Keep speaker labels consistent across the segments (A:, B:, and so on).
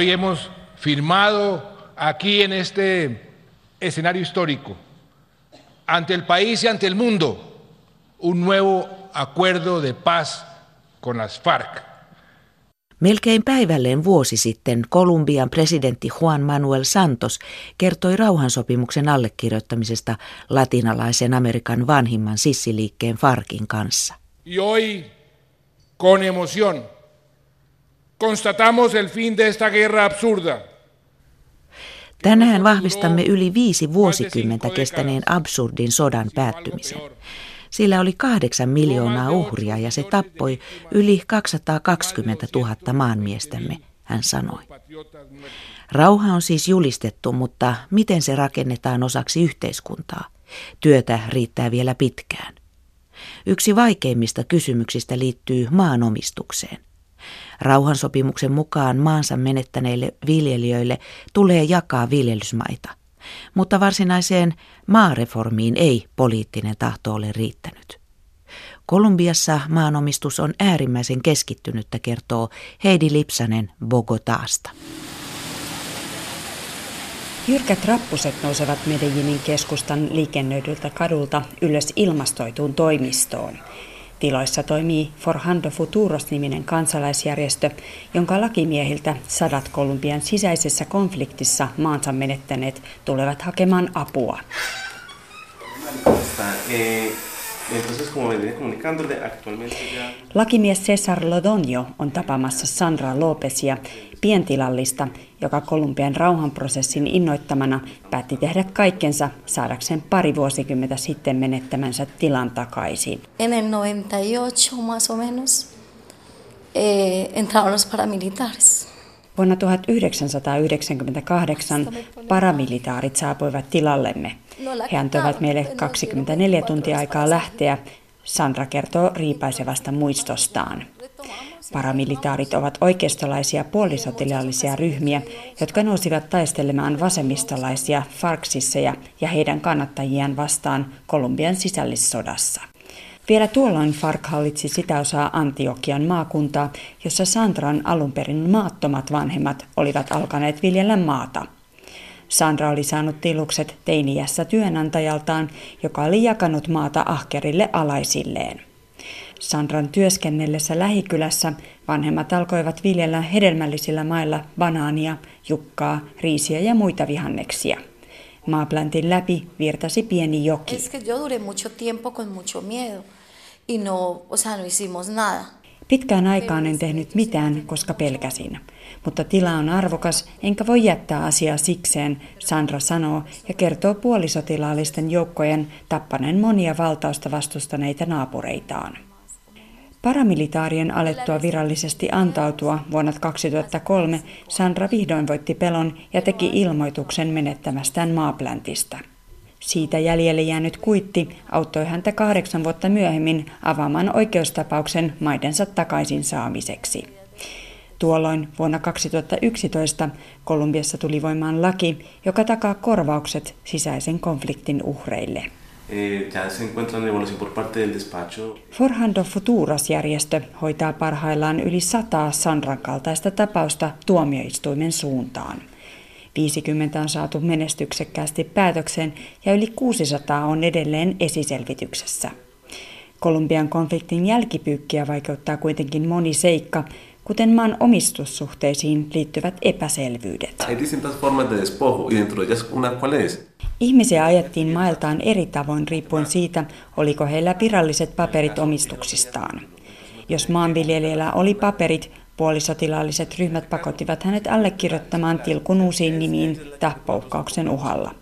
A: Hoy hemos firmado aquí en este escenario histórico, ante el país y ante el mundo, un nuevo acuerdo de paz con las FARC.
B: Melkein päivälleen vuosi sitten Kolumbian presidentti Juan Manuel Santos kertoi rauhansopimuksen allekirjoittamisesta latinalaisen Amerikan vanhimman sissiliikkeen Farkin kanssa.
A: Y hoy, con emoción, constatamos el fin de esta guerra absurda.
B: Tänään vahvistamme yli viisi vuosikymmentä kestäneen absurdin sodan päättymisen. Sillä oli kahdeksan miljoonaa uhria ja se tappoi yli 220 000 maanmiestämme, hän sanoi. Rauha on siis julistettu, mutta miten se rakennetaan osaksi yhteiskuntaa? Työtä riittää vielä pitkään. Yksi vaikeimmista kysymyksistä liittyy maanomistukseen. Rauhansopimuksen mukaan maansa menettäneille viljelijöille tulee jakaa viljelysmaita, mutta varsinaiseen maareformiin ei poliittinen tahto ole riittänyt. Kolumbiassa maanomistus on äärimmäisen keskittynyttä, kertoo Heidi Lipsanen Bogotaasta.
C: Jyrkät rappuset nousevat Medellinin keskustan liikennöidyltä kadulta ylös ilmastoituun toimistoon. Tiloissa toimii Forhando Futuros-niminen kansalaisjärjestö, jonka lakimiehiltä sadat Kolumbian sisäisessä konfliktissa maansa menettäneet tulevat hakemaan apua. Lakimies Cesar Lodonio on tapaamassa Sandra Lopesia, pientilallista, joka Kolumbian rauhanprosessin innoittamana päätti tehdä kaikkensa saadakseen pari vuosikymmentä sitten menettämänsä tilan takaisin.
D: En el 98 más o menos eh, entraron los paramilitares.
C: Vuonna 1998 paramilitaarit saapuivat tilallemme. He antoivat meille 24 tuntia aikaa lähteä, Sandra kertoo riipaisevasta muistostaan. Paramilitaarit ovat oikeistolaisia puolisotilaallisia ryhmiä, jotka nousivat taistelemaan vasemmistolaisia farksisseja ja heidän kannattajiaan vastaan Kolumbian sisällissodassa. Vielä tuolloin Farc hallitsi sitä osaa Antiokian maakuntaa, jossa Sandran alunperin maattomat vanhemmat olivat alkaneet viljellä maata. Sandra oli saanut tilukset teiniässä työnantajaltaan, joka oli jakanut maata ahkerille alaisilleen. Sandran työskennellessä lähikylässä vanhemmat alkoivat viljellä hedelmällisillä mailla banaania, jukkaa, riisiä ja muita vihanneksia. Maaplantin läpi virtasi pieni joki. Es que yo duré mucho tiempo con mucho miedo y no, o sea, no hicimos nada. Pitkään aikaan en tehnyt mitään, koska pelkäsin. Mutta tila on arvokas, enkä voi jättää asiaa sikseen, Sandra sanoo ja kertoo puolisotilaallisten joukkojen tappaneen monia valtausta vastustaneita naapureitaan. Paramilitaarien alettua virallisesti antautua vuonna 2003 Sandra vihdoin voitti pelon ja teki ilmoituksen menettämästään maapläntistä. Siitä jäljelle jäänyt kuitti auttoi häntä kahdeksan vuotta myöhemmin avaamaan oikeustapauksen maidensa takaisin saamiseksi. Tuolloin vuonna 2011 Kolumbiassa tuli voimaan laki, joka takaa korvaukset sisäisen konfliktin uhreille. Eh. Forhando Futuras-järjestö hoitaa parhaillaan yli sataa Sandran kaltaista tapausta tuomioistuimen suuntaan. 50 on saatu menestyksekkäästi päätökseen ja yli 600 on edelleen esiselvityksessä. Kolumbian konfliktin jälkipyykkiä vaikeuttaa kuitenkin moni seikka, kuten maan omistussuhteisiin liittyvät epäselvyydet. Ihmisiä ajettiin mailtaan eri tavoin riippuen siitä, oliko heillä viralliset paperit omistuksistaan. Jos maanviljelijällä oli paperit, puolisotilaalliset ryhmät pakottivat hänet allekirjoittamaan tilkun uusiin nimiin tappoukkauksen uhalla.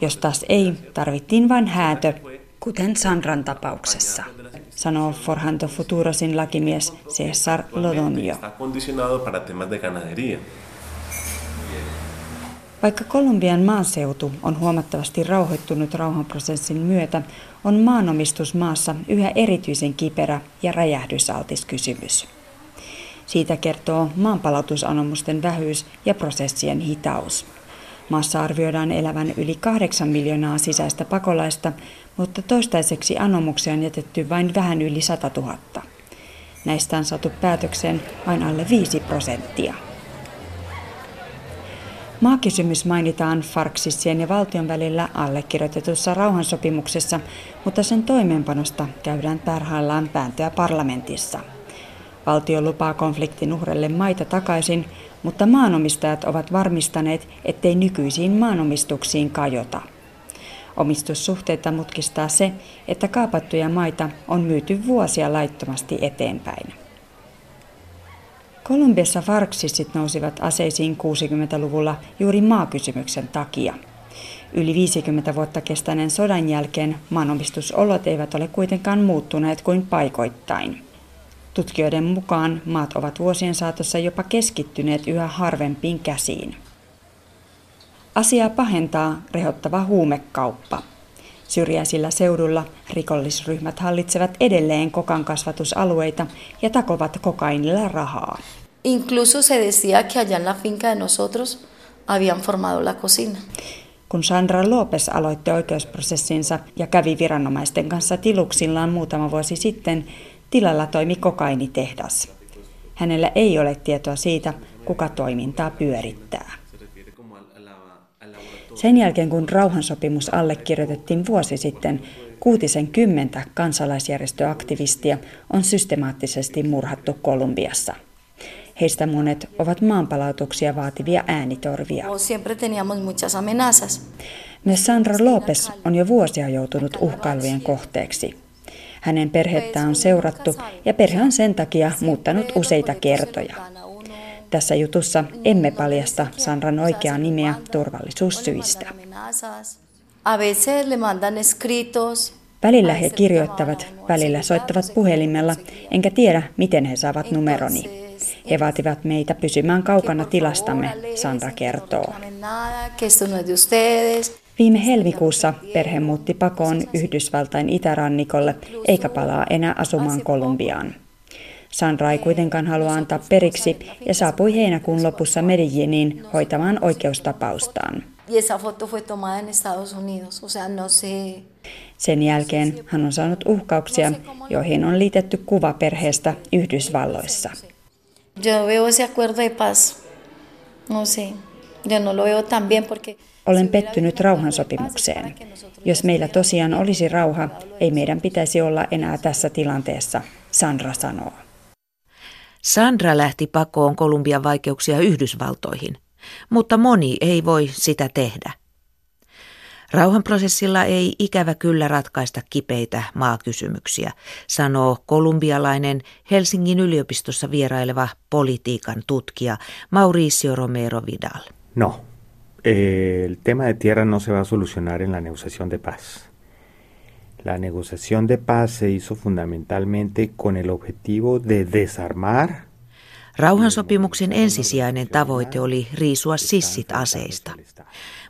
C: Jos taas ei, tarvittiin vain häätö, kuten Sandran tapauksessa sanoo Forhanto Futurosin lakimies Cesar Lodonio. Vaikka Kolumbian maaseutu on huomattavasti rauhoittunut rauhanprosessin myötä, on maanomistus maassa yhä erityisen kiperä ja räjähdysaltis kysymys. Siitä kertoo maanpalautusanomusten vähyys ja prosessien hitaus. Maassa arvioidaan elävän yli kahdeksan miljoonaa sisäistä pakolaista, mutta toistaiseksi anomuksia on jätetty vain vähän yli 100 000. Näistä on saatu päätökseen vain alle 5 prosenttia. Maakysymys mainitaan Farksissien ja valtion välillä allekirjoitetussa rauhansopimuksessa, mutta sen toimeenpanosta käydään parhaillaan pääntöä parlamentissa. Valtio lupaa konfliktin uhrelle maita takaisin, mutta maanomistajat ovat varmistaneet, ettei nykyisiin maanomistuksiin kajota. Omistussuhteita mutkistaa se, että kaapattuja maita on myyty vuosia laittomasti eteenpäin. Kolumbiassa farksissit nousivat aseisiin 60-luvulla juuri maakysymyksen takia. Yli 50 vuotta kestäneen sodan jälkeen maanomistusolot eivät ole kuitenkaan muuttuneet kuin paikoittain. Tutkijoiden mukaan maat ovat vuosien saatossa jopa keskittyneet yhä harvempiin käsiin. Asiaa pahentaa rehottava huumekauppa. Syrjäisillä seudulla rikollisryhmät hallitsevat edelleen kokan kasvatusalueita ja takovat kokainilla rahaa.
D: Incluso se decía que allá en la finca de nosotros habían formado la cocina.
C: Kun Sandra Lopez aloitti oikeusprosessinsa ja kävi viranomaisten kanssa tiluksillaan muutama vuosi sitten, tilalla toimi kokainitehdas. Hänellä ei ole tietoa siitä, kuka toimintaa pyörittää. Sen jälkeen kun rauhansopimus allekirjoitettiin vuosi sitten, kuutisen kymmentä kansalaisjärjestöaktivistia on systemaattisesti murhattu Kolumbiassa. Heistä monet ovat maanpalautuksia vaativia äänitorvia. Myös Sandra Lopez on jo vuosia joutunut uhkailujen kohteeksi. Hänen perhettään on seurattu ja perhe on sen takia muuttanut useita kertoja. Tässä jutussa emme paljasta Sandran oikeaa nimeä turvallisuussyistä. Välillä he kirjoittavat, välillä soittavat puhelimella, enkä tiedä, miten he saavat numeroni. He vaativat meitä pysymään kaukana tilastamme, Sandra kertoo. Viime helmikuussa perhe muutti pakoon Yhdysvaltain itärannikolle eikä palaa enää asumaan Kolumbiaan. Sandra ei kuitenkaan halua antaa periksi ja saapui heinäkuun lopussa Medelliniin hoitamaan oikeustapaustaan. No Sen jälkeen hän on saanut uhkauksia, joihin on liitetty kuva perheestä Yhdysvalloissa.
D: Yo veo ese acuerdo de paz. No sé. Yo no lo veo tan bien porque
C: olen pettynyt rauhansopimukseen. Jos meillä tosiaan olisi rauha, ei meidän pitäisi olla enää tässä tilanteessa, Sandra sanoo.
B: Sandra lähti pakoon Kolumbian vaikeuksia Yhdysvaltoihin, mutta moni ei voi sitä tehdä. Rauhanprosessilla ei ikävä kyllä ratkaista kipeitä maakysymyksiä, sanoo kolumbialainen Helsingin yliopistossa vieraileva politiikan tutkija Mauricio Romero Vidal.
E: No, el tema de tierra no se va a solucionar en la negociación de paz. La negociación de paz se hizo fundamentalmente con el objetivo de desarmar
B: Rauhansopimuksen ensisijainen tavoite oli riisua sissit aseista.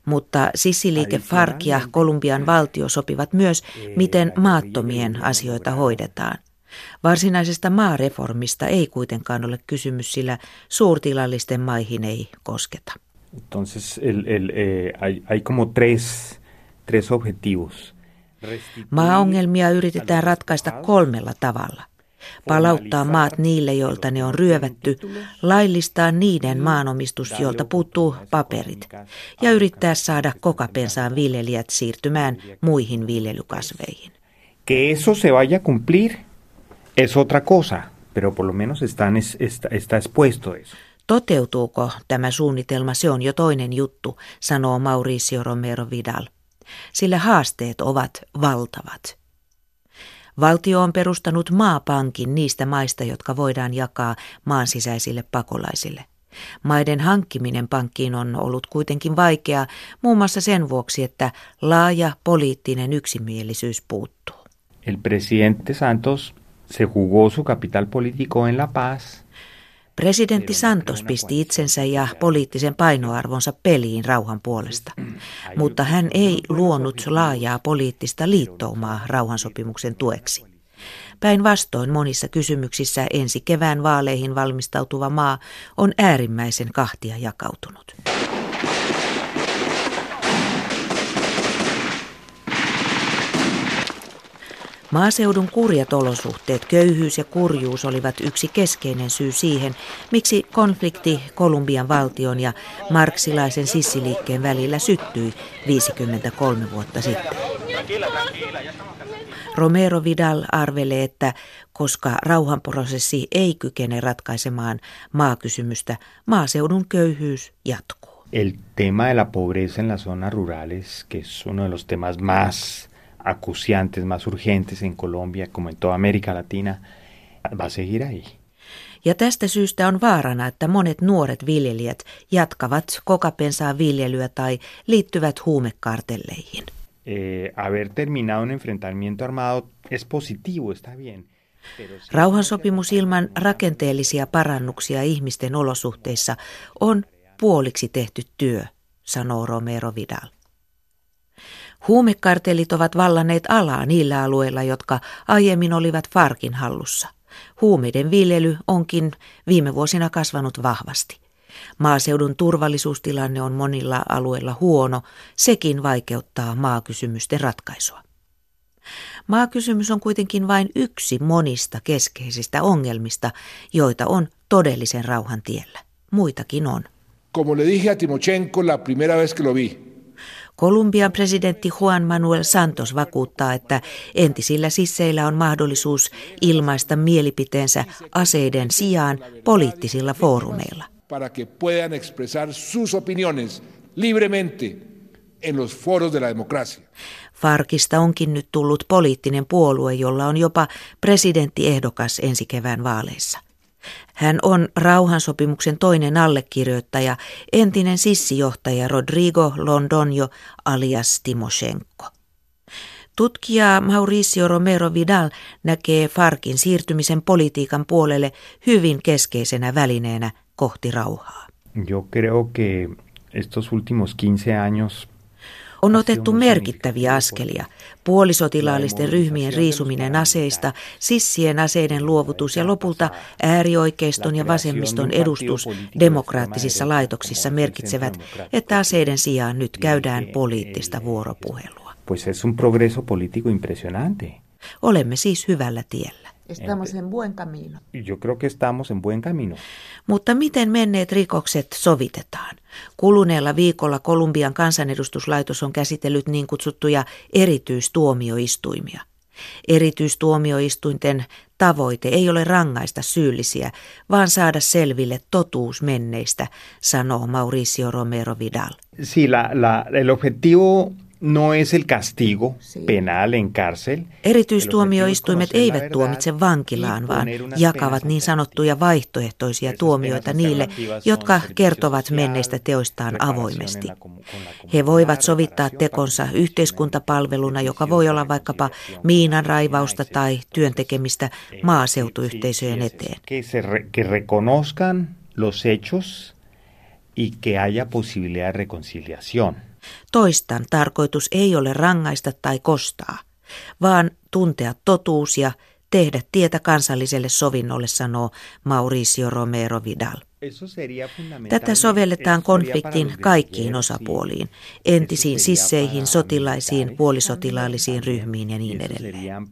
B: Mutta sissiliike FARC ja Kolumbian valtio sopivat myös, miten maattomien asioita hoidetaan. Varsinaisesta maareformista ei kuitenkaan ole kysymys, sillä suurtilallisten maihin ei kosketa.
E: Entonces, el, el, eh, hay, hay como tres, tres objetivos.
B: Maaongelmia yritetään ratkaista kolmella tavalla – palauttaa maat niille, joilta ne on ryövätty, laillistaa niiden maanomistus, jolta puuttuu paperit, ja yrittää saada kokapensaan viljelijät siirtymään muihin viljelykasveihin.
E: Que eso se vaya a cumplir es otra cosa, pero por lo menos están, está, está expuesto eso.
B: Toteutuuko tämä suunnitelma, se on jo toinen juttu, sanoo Mauricio Romero Vidal. Sillä haasteet ovat valtavat. Valtio on perustanut maapankin niistä maista, jotka voidaan jakaa maan sisäisille pakolaisille. Maiden hankkiminen pankkiin on ollut kuitenkin vaikeaa, muun muassa sen vuoksi, että laaja poliittinen yksimielisyys puuttuu.
E: El presidente Santos se jugó su capital político en La Paz –
B: Presidentti Santos pisti itsensä ja poliittisen painoarvonsa peliin rauhan puolesta, mutta hän ei luonut laajaa poliittista liittoumaa rauhansopimuksen tueksi. Päinvastoin monissa kysymyksissä ensi kevään vaaleihin valmistautuva maa on äärimmäisen kahtia jakautunut. Maaseudun kurjat olosuhteet, köyhyys ja kurjuus olivat yksi keskeinen syy siihen, miksi konflikti Kolumbian valtion ja marksilaisen sissiliikkeen välillä syttyi 53 vuotta sitten. Romero Vidal arvelee, että koska rauhanprosessi ei kykene ratkaisemaan maakysymystä, maaseudun köyhyys jatkuu.
E: El tema de la pobreza en las zonas rurales, que es uno de los temas más acuciantes, más urgentes en Colombia como en toda América Latina, va a seguir ahí.
B: Ja tästä syystä on vaarana, että monet nuoret viljelijät jatkavat kokapensaa viljelyä tai liittyvät huumekartelleihin.
E: Eh, haber terminado un enfrentamiento armado es positivo, está bien.
B: Rauhansopimus ilman rakenteellisia parannuksia ihmisten olosuhteissa on puoliksi tehty työ, sanoo Romero Vidal. Huumekartellit ovat vallanneet alaa niillä alueilla, jotka aiemmin olivat Farkin hallussa. Huumeiden viljely onkin viime vuosina kasvanut vahvasti. Maaseudun turvallisuustilanne on monilla alueilla huono, sekin vaikeuttaa maakysymysten ratkaisua. Maakysymys on kuitenkin vain yksi monista keskeisistä ongelmista, joita on todellisen rauhan tiellä. Muitakin on.
A: Como le dije a Timochenko la primera vez que lo vi,
B: Kolumbian presidentti Juan Manuel Santos vakuuttaa, että entisillä sisseillä on mahdollisuus ilmaista mielipiteensä aseiden sijaan poliittisilla foorumeilla.
A: Para que puedan expresar sus opiniones libremente en los foros de la democracia.
B: Farkista onkin nyt tullut poliittinen puolue, jolla on jopa presidenttiehdokas ensi kevään vaaleissa. Hän on rauhansopimuksen toinen allekirjoittaja, entinen sissijohtaja Rodrigo Londonio alias Timoshenko. Tutkija Mauricio Romero Vidal näkee Farkin siirtymisen politiikan puolelle hyvin keskeisenä välineenä kohti rauhaa.
E: Yo creo que estos últimos 15 años
B: on otettu merkittäviä askelia. Puolisotilaallisten ryhmien riisuminen aseista, sissien aseiden luovutus ja lopulta äärioikeiston ja vasemmiston edustus demokraattisissa laitoksissa merkitsevät, että aseiden sijaan nyt käydään poliittista vuoropuhelua. Olemme siis hyvällä tiellä. Estamos en buen camino.
E: Yo creo que estamos en buen camino.
B: Mutta miten menneet rikokset sovitetaan? Kuluneella viikolla Kolumbian kansanedustuslaitos on käsitellyt niin kutsuttuja erityistuomioistuimia. Erityistuomioistuinten tavoite ei ole rangaista syyllisiä, vaan saada selville totuus menneistä, sanoo Mauricio Romero Vidal.
E: Si la, la, el objetivo no es el castigo penal en cárcel.
B: Erityistuomioistuimet eivät tuomitse vankilaan, vaan jakavat niin sanottuja vaihtoehtoisia tuomioita niille, jotka kertovat menneistä teoistaan avoimesti. He voivat sovittaa tekonsa yhteiskuntapalveluna, joka voi olla vaikkapa miinan raivausta tai työntekemistä maaseutuyhteisöjen eteen.
E: Que reconozcan los hechos y que haya posibilidad de reconciliación.
B: Toistan tarkoitus ei ole rangaista tai kostaa, vaan tuntea totuus ja tehdä tietä kansalliselle sovinnolle, sanoo Mauricio Romero Vidal. Tätä sovelletaan konfliktin kaikkiin osapuoliin, entisiin sisseihin, sotilaisiin, puolisotilaallisiin ryhmiin ja niin edelleen.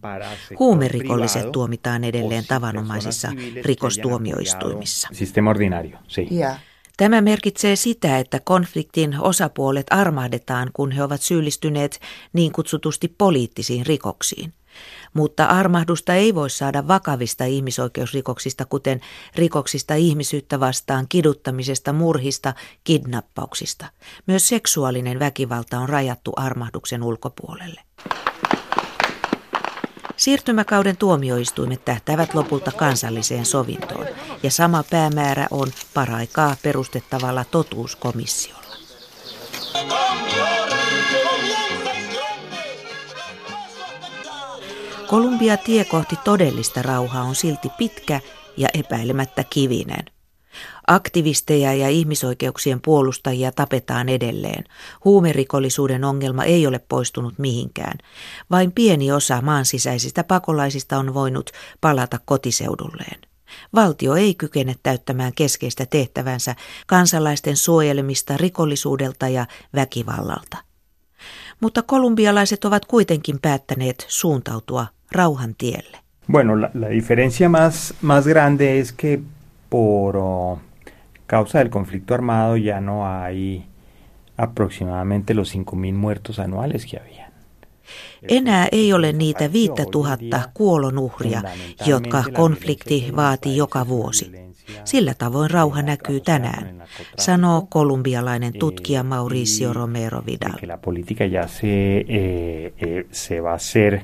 B: Huumerikolliset tuomitaan edelleen tavanomaisissa rikostuomioistuimissa. Tämä merkitsee sitä, että konfliktin osapuolet armahdetaan, kun he ovat syyllistyneet niin kutsutusti poliittisiin rikoksiin. Mutta armahdusta ei voi saada vakavista ihmisoikeusrikoksista, kuten rikoksista ihmisyyttä vastaan, kiduttamisesta, murhista, kidnappauksista. Myös seksuaalinen väkivalta on rajattu armahduksen ulkopuolelle. Siirtymäkauden tuomioistuimet tähtävät lopulta kansalliseen sovintoon, ja sama päämäärä on paraikaa perustettavalla totuuskomissiolla. Kolumbia tie kohti todellista rauhaa on silti pitkä ja epäilemättä kivinen. Aktivisteja ja ihmisoikeuksien puolustajia tapetaan edelleen. Huumerikollisuuden ongelma ei ole poistunut mihinkään. Vain pieni osa maan sisäisistä pakolaisista on voinut palata kotiseudulleen. Valtio ei kykene täyttämään keskeistä tehtävänsä kansalaisten suojelemista rikollisuudelta ja väkivallalta. mutta kolumbialaiset ovat kuitenkin päättäneet suuntautua rauhan tielle.
E: Bueno, la, la diferencia más, más grande es que por oh, causa del conflicto armado ya no hay aproximadamente los 5.000 muertos anuales que había.
B: Enää ei ole niitä viittä tuhatta kuolonuhria, jotka konflikti vaati joka vuosi. Sillä tavoin rauha näkyy tänään, sanoo kolumbialainen tutkija Mauricio Romero Vidal.
E: La política ya se, eh, eh, se va a hacer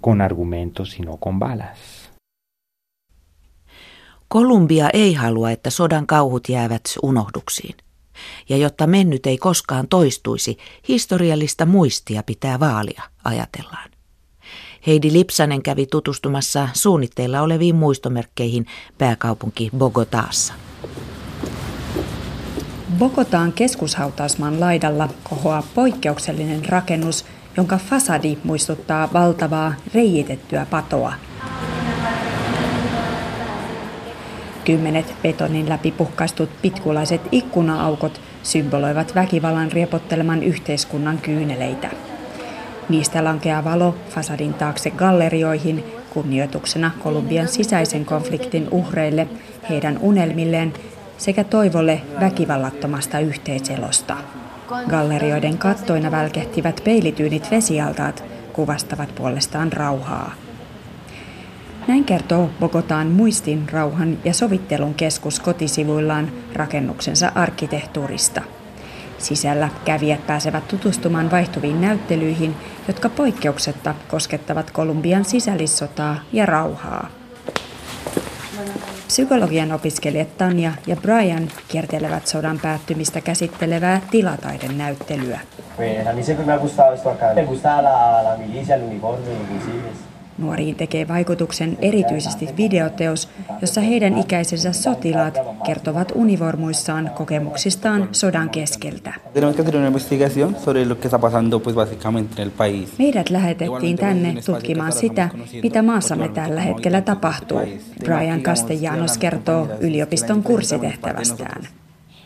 E: con argumentos y no con balas.
B: Kolumbia ei halua, että sodan kauhut jäävät unohduksiin. Ja jotta mennyt ei koskaan toistuisi, historiallista muistia pitää vaalia, ajatellaan. Heidi Lipsanen kävi tutustumassa suunnitteilla oleviin muistomerkkeihin pääkaupunki Bogotaassa.
C: Bogotaan keskushautausmaan laidalla kohoaa poikkeuksellinen rakennus, jonka fasadi muistuttaa valtavaa reijitettyä patoa. Kymmenet betonin läpi puhkaistut pitkulaiset ikkunaaukot symboloivat väkivallan riepotteleman yhteiskunnan kyyneleitä. Niistä lankeaa valo fasadin taakse gallerioihin kunnioituksena Kolumbian sisäisen konfliktin uhreille, heidän unelmilleen sekä toivolle väkivallattomasta yhteiselosta. Gallerioiden kattoina välkehtivät peilityynit vesialtaat kuvastavat puolestaan rauhaa. Näin kertoo Bogotaan muistin, rauhan ja sovittelun keskus kotisivuillaan rakennuksensa arkkitehtuurista. Sisällä kävijät pääsevät tutustumaan vaihtuviin näyttelyihin, jotka poikkeuksetta koskettavat Kolumbian sisällissotaa ja rauhaa. Psykologian opiskelijat Tanja ja Brian kiertelevät sodan päättymistä käsittelevää tilataiden näyttelyä. Nuoriin tekee vaikutuksen erityisesti videoteos, jossa heidän ikäisensä sotilaat kertovat univormuissaan kokemuksistaan sodan keskeltä. Meidät lähetettiin tänne tutkimaan sitä, mitä maassamme tällä hetkellä tapahtuu, Brian Castellanos kertoo yliopiston kurssitehtävästään.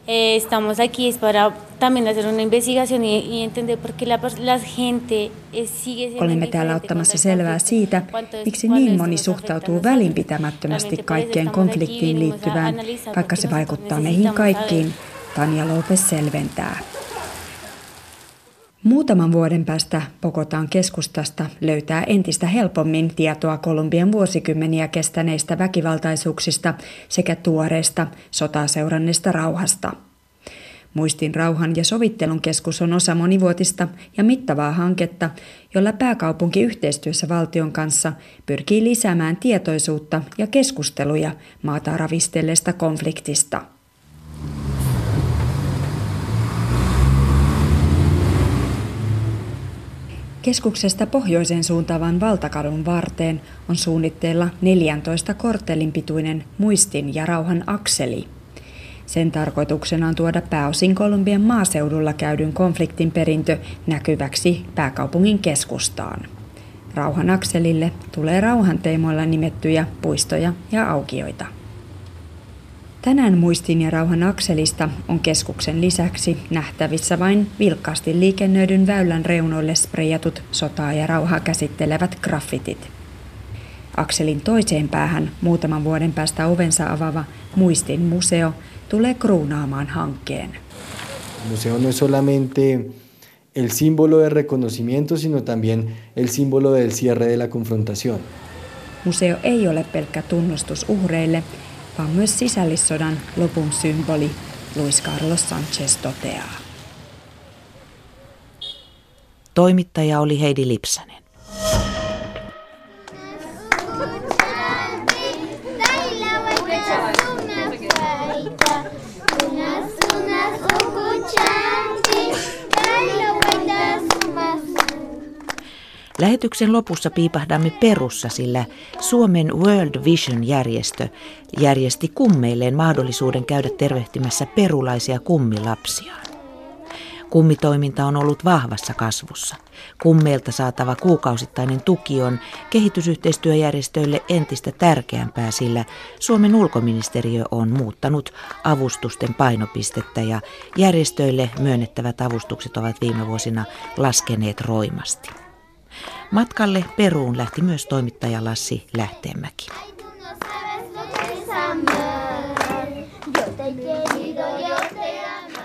F: Eh, estamos aquí es para también hacer una investigación y, y entender por qué la, la gente eh, sigue
C: Olemme täällä ottamassa selvää siitä, miksi niin moni suhtautuu välinpitämättömästi kaikkeen konfliktiin liittyvään, vaikka se vaikuttaa meihin kaikkiin, Tanja Lopes selventää. Muutaman vuoden päästä Pokotaan keskustasta löytää entistä helpommin tietoa Kolumbian vuosikymmeniä kestäneistä väkivaltaisuuksista sekä tuoreesta sotaa seuranneesta rauhasta. Muistin rauhan ja sovittelun keskus on osa monivuotista ja mittavaa hanketta, jolla pääkaupunki yhteistyössä valtion kanssa pyrkii lisäämään tietoisuutta ja keskusteluja maata ravistelleesta konfliktista. Keskuksesta pohjoisen suuntaavan valtakadun varteen on suunnitteilla 14 korttelin pituinen muistin ja rauhan akseli. Sen tarkoituksena on tuoda pääosin Kolumbian maaseudulla käydyn konfliktin perintö näkyväksi pääkaupungin keskustaan. Rauhan akselille tulee rauhan teemoilla nimettyjä puistoja ja aukioita. Tänään muistin ja rauhan akselista on keskuksen lisäksi nähtävissä vain vilkkaasti liikennöidyn väylän reunoille spreijatut sotaa ja rauhaa käsittelevät graffitit. Akselin toiseen päähän muutaman vuoden päästä ovensa avava Muistin museo tulee kruunaamaan hankkeen.
G: Museo no solamente el símbolo de reconocimiento, sino también el símbolo del cierre de la confrontación.
C: Museo ei ole pelkkä tunnustus uhreille, vaan myös sisällissodan lopun symboli, Luis Carlos Sanchez toteaa.
B: Toimittaja oli Heidi Lipsanen. Lähetyksen lopussa piipahdamme perussa, sillä Suomen World Vision-järjestö järjesti kummeilleen mahdollisuuden käydä tervehtimässä perulaisia kummilapsiaan. Kummitoiminta on ollut vahvassa kasvussa. Kummeilta saatava kuukausittainen tuki on kehitysyhteistyöjärjestöille entistä tärkeämpää, sillä Suomen ulkoministeriö on muuttanut avustusten painopistettä ja järjestöille myönnettävät avustukset ovat viime vuosina laskeneet roimasti. Matkalle Peruun lähti myös toimittaja Lassi Lähteenmäki.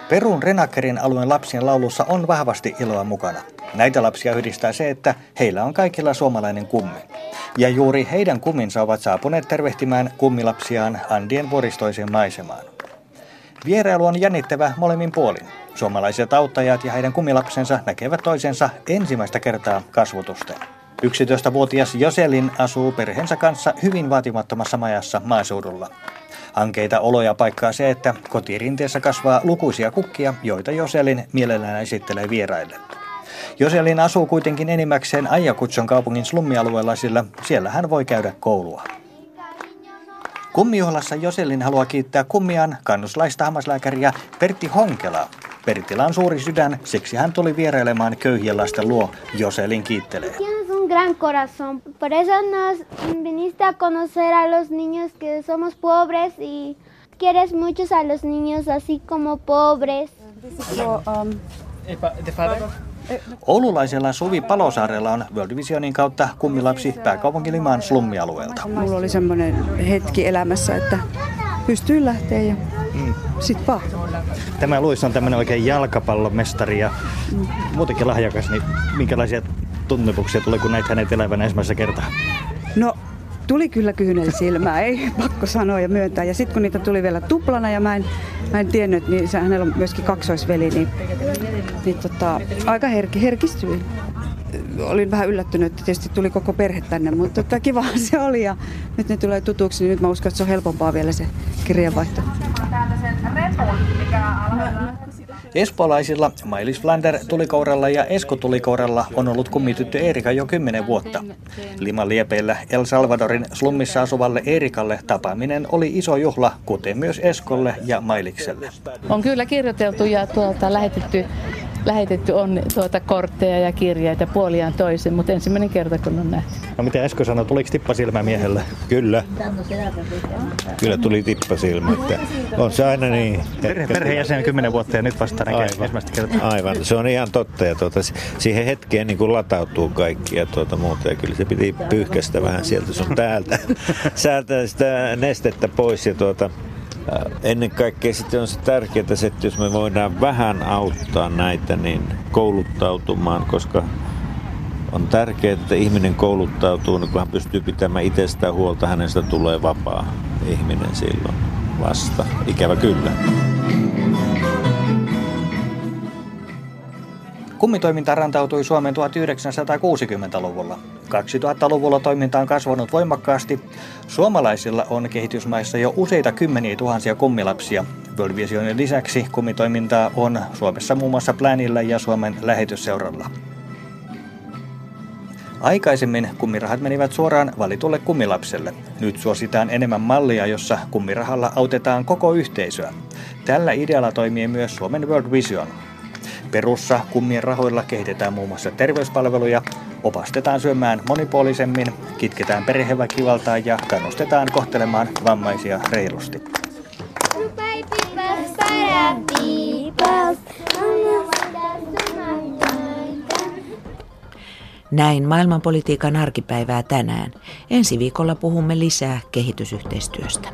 H: Perun Renakerin alueen lapsien laulussa on vahvasti iloa mukana. Näitä lapsia yhdistää se, että heillä on kaikilla suomalainen kummi. Ja juuri heidän kumminsa ovat saapuneet tervehtimään kummilapsiaan Andien vuoristoiseen maisemaan. Vierailu on jännittävä molemmin puolin. Suomalaiset auttajat ja heidän kumilapsensa näkevät toisensa ensimmäistä kertaa kasvutusten. 11-vuotias Joselin asuu perheensä kanssa hyvin vaatimattomassa majassa maaseudulla. Hankeita oloja paikkaa se, että kotirinteessä kasvaa lukuisia kukkia, joita Joselin mielellään esittelee vieraille. Joselin asuu kuitenkin enimmäkseen Ajakutson kaupungin slummialueella, sillä siellä hän voi käydä koulua. Kummijuhlassa Joselin haluaa kiittää kummiaan kannuslaista hammaslääkäriä Pertti Honkela. Pertillä on suuri sydän, siksi hän tuli vierailemaan köyhien lasten luo. Joselin kiittelee.
I: gran corazón. Por eso nos viniste a conocer a los niños que somos pobres y quieres mucho a los niños así como pobres.
H: Oululaisella Suvi Palosaarella on World Visionin kautta kummilapsi pääkaupunkilimaan slummialueelta.
J: Mulla oli semmoinen hetki elämässä, että pystyy lähteä ja mm. sit vaan.
H: Tämä Luis on tämmöinen oikein jalkapallomestari ja mm. muutenkin lahjakas, niin minkälaisia tuntemuksia tulee, kun näit hänet elävän ensimmäistä kertaa?
J: No, tuli kyllä kyynel silmää, ei pakko sanoa ja myöntää. Ja sitten kun niitä tuli vielä tuplana ja mä en, mä en tiennyt, niin se, hänellä on myöskin kaksoisveli, niin, niin tota, aika herki, herkistyin. Olin vähän yllättynyt, että tietysti tuli koko perhe tänne, mutta tota, kiva se oli ja nyt ne tulee tutuksi, niin nyt mä uskon, että se on helpompaa vielä se kirjanvaihto.
H: Espoolaisilla Mailis Flander tulikouralla ja Esko tulikouralla on ollut kummityttö Erika jo kymmenen vuotta. Liman liepeillä El Salvadorin slummissa asuvalle Erikalle tapaaminen oli iso juhla, kuten myös Eskolle ja Mailikselle.
K: On kyllä kirjoiteltu ja tuolta lähetetty lähetetty on tuota kortteja ja kirjeitä puoliaan toisen, mutta ensimmäinen kerta kun on nähty.
H: No mitä Esko sanoi, tuliko tippa silmä miehellä?
L: Kyllä. Kyllä tuli tippa silmä. Että on se aina niin.
H: Perhe, perheenjäsen kymmenen vuotta ja nyt vasta näkee ensimmäistä kertaa.
L: Aivan, se on ihan totta. Ja tuota, siihen hetkeen niin kuin latautuu kaikki ja tuota muuta. Ja kyllä se piti pyyhkästä vähän sieltä sun täältä. Säältä sitä nestettä pois ja tuota, Ennen kaikkea sitten on se tärkeää, että jos me voidaan vähän auttaa näitä niin kouluttautumaan, koska on tärkeää, että ihminen kouluttautuu, niin kun hän pystyy pitämään itsestään huolta, hänestä tulee vapaa ihminen silloin vasta. Ikävä kyllä.
H: Kummitoiminta rantautui Suomeen 1960-luvulla. 2000-luvulla toiminta on kasvanut voimakkaasti. Suomalaisilla on kehitysmaissa jo useita kymmeniä tuhansia kummilapsia. World Visionin lisäksi kummitoimintaa on Suomessa muun muassa Plänillä ja Suomen lähetysseuralla. Aikaisemmin kummirahat menivät suoraan valitulle kummilapselle. Nyt suositaan enemmän mallia, jossa kummirahalla autetaan koko yhteisöä. Tällä idealla toimii myös Suomen World Vision. Perussa kummien rahoilla kehitetään muun muassa terveyspalveluja, opastetaan syömään monipuolisemmin, kitketään perheväkivaltaa ja kannustetaan kohtelemaan vammaisia reilusti.
B: Näin maailmanpolitiikan arkipäivää tänään. Ensi viikolla puhumme lisää kehitysyhteistyöstä.